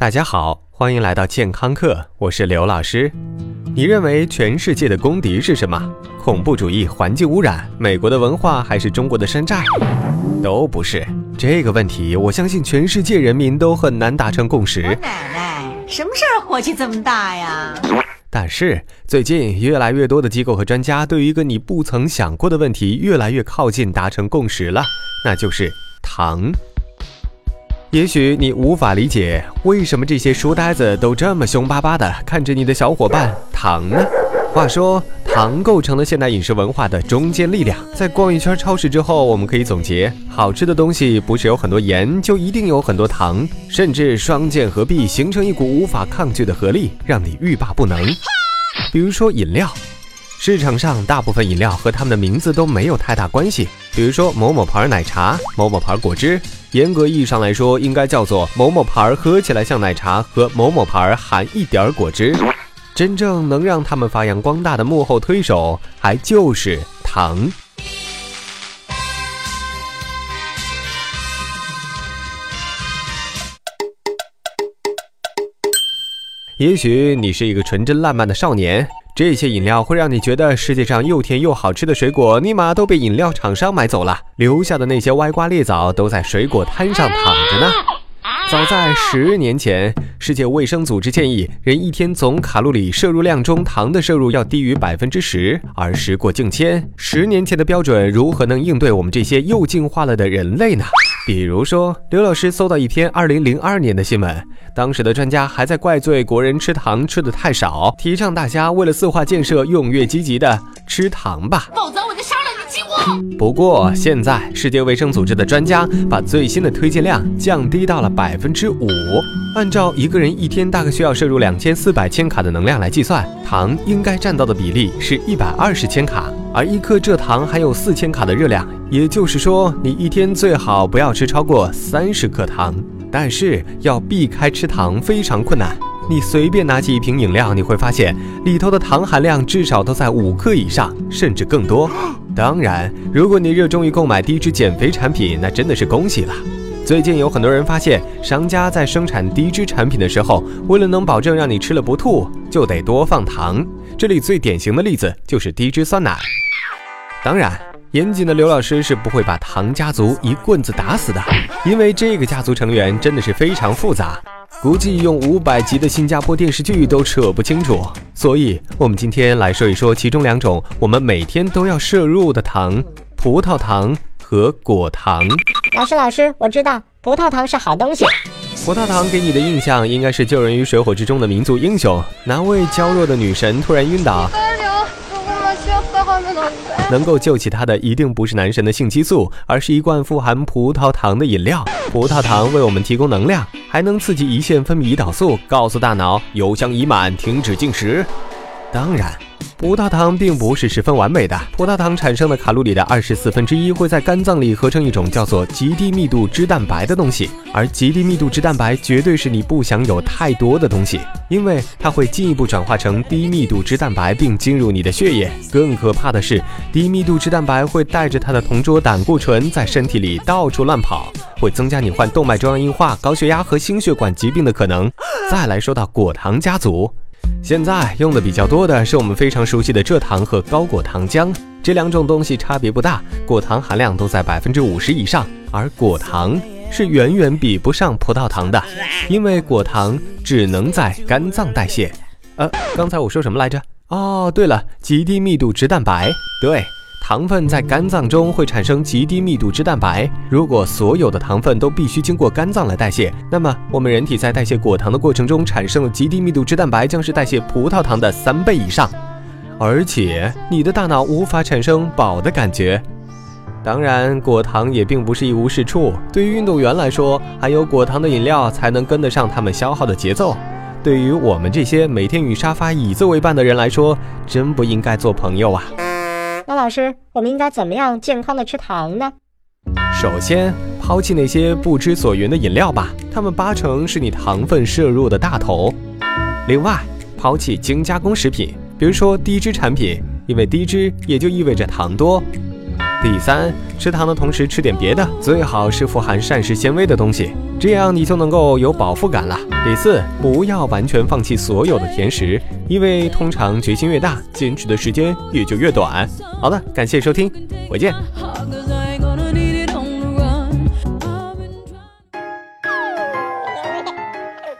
大家好，欢迎来到健康课，我是刘老师。你认为全世界的公敌是什么？恐怖主义、环境污染、美国的文化，还是中国的山寨？都不是。这个问题，我相信全世界人民都很难达成共识。奶奶，什么事儿火气这么大呀？但是最近越来越多的机构和专家对于一个你不曾想过的问题越来越靠近达成共识了，那就是糖。也许你无法理解为什么这些书呆子都这么凶巴巴的看着你的小伙伴糖呢？话说，糖构成了现代饮食文化的中坚力量。在逛一圈超市之后，我们可以总结：好吃的东西不是有很多盐，就一定有很多糖，甚至双剑合璧，形成一股无法抗拒的合力，让你欲罢不能。比如说饮料。市场上大部分饮料和它们的名字都没有太大关系，比如说某某牌奶茶、某某牌果汁，严格意义上来说，应该叫做某某牌喝起来像奶茶和某某牌含一点果汁。真正能让他们发扬光大的幕后推手，还就是糖。也许你是一个纯真烂漫的少年。这些饮料会让你觉得世界上又甜又好吃的水果，立马都被饮料厂商买走了，留下的那些歪瓜裂枣都在水果摊上躺着呢。早在十年前，世界卫生组织建议人一天总卡路里摄入量中糖的摄入要低于百分之十，而时过境迁，十年前的标准如何能应对我们这些又进化了的人类呢？比如说，刘老师搜到一篇二零零二年的新闻，当时的专家还在怪罪国人吃糖吃的太少，提倡大家为了四化建设踊跃积极的吃糖吧，否则我就杀了你鸡窝。不过现在世界卫生组织的专家把最新的推荐量降低到了百分之五，按照一个人一天大概需要摄入两千四百千卡的能量来计算，糖应该占到的比例是一百二十千卡。而一克蔗糖含有四千卡的热量，也就是说，你一天最好不要吃超过三十克糖。但是要避开吃糖非常困难。你随便拿起一瓶饮料，你会发现里头的糖含量至少都在五克以上，甚至更多。当然，如果你热衷于购买低脂减肥产品，那真的是恭喜了。最近有很多人发现，商家在生产低脂产品的时候，为了能保证让你吃了不吐，就得多放糖。这里最典型的例子就是低脂酸奶。当然，严谨的刘老师是不会把唐家族一棍子打死的，因为这个家族成员真的是非常复杂，估计用五百集的新加坡电视剧都扯不清楚。所以，我们今天来说一说其中两种我们每天都要摄入的糖：葡萄糖和果糖。老师，老师，我知道葡萄糖是好东西。葡萄糖给你的印象应该是救人于水火之中的民族英雄，哪位娇弱的女神突然晕倒？能够救起她的一定不是男神的性激素，而是一罐富含葡萄糖的饮料。葡萄糖为我们提供能量，还能刺激胰腺分泌胰岛素，告诉大脑油箱已满，停止进食。当然。葡萄糖并不是十分完美的，葡萄糖产生的卡路里的二十四分之一会在肝脏里合成一种叫做极低密度脂蛋白的东西，而极低密度脂蛋白绝对是你不想有太多的东西，因为它会进一步转化成低密度脂蛋白并进入你的血液。更可怕的是，低密度脂蛋白会带着它的同桌胆固醇在身体里到处乱跑，会增加你患动脉粥样硬化、高血压和心血管疾病的可能。再来说到果糖家族。现在用的比较多的是我们非常熟悉的蔗糖和高果糖浆，这两种东西差别不大，果糖含量都在百分之五十以上，而果糖是远远比不上葡萄糖的，因为果糖只能在肝脏代谢。呃，刚才我说什么来着？哦，对了，极低密度脂蛋白，对。糖分在肝脏中会产生极低密度脂蛋白。如果所有的糖分都必须经过肝脏来代谢，那么我们人体在代谢果糖的过程中产生的极低密度脂蛋白将是代谢葡萄糖的三倍以上。而且你的大脑无法产生饱的感觉。当然，果糖也并不是一无是处。对于运动员来说，含有果糖的饮料才能跟得上他们消耗的节奏。对于我们这些每天与沙发、椅子为伴的人来说，真不应该做朋友啊。那老师，我们应该怎么样健康的吃糖呢？首先，抛弃那些不知所云的饮料吧，它们八成是你糖分摄入的大头。另外，抛弃精加工食品，比如说低脂产品，因为低脂也就意味着糖多。第三，吃糖的同时吃点别的，最好是富含膳食纤维的东西，这样你就能够有饱腹感了。第四，不要完全放弃所有的甜食，因为通常决心越大，坚持的时间也就越短。好的，感谢收听，回见。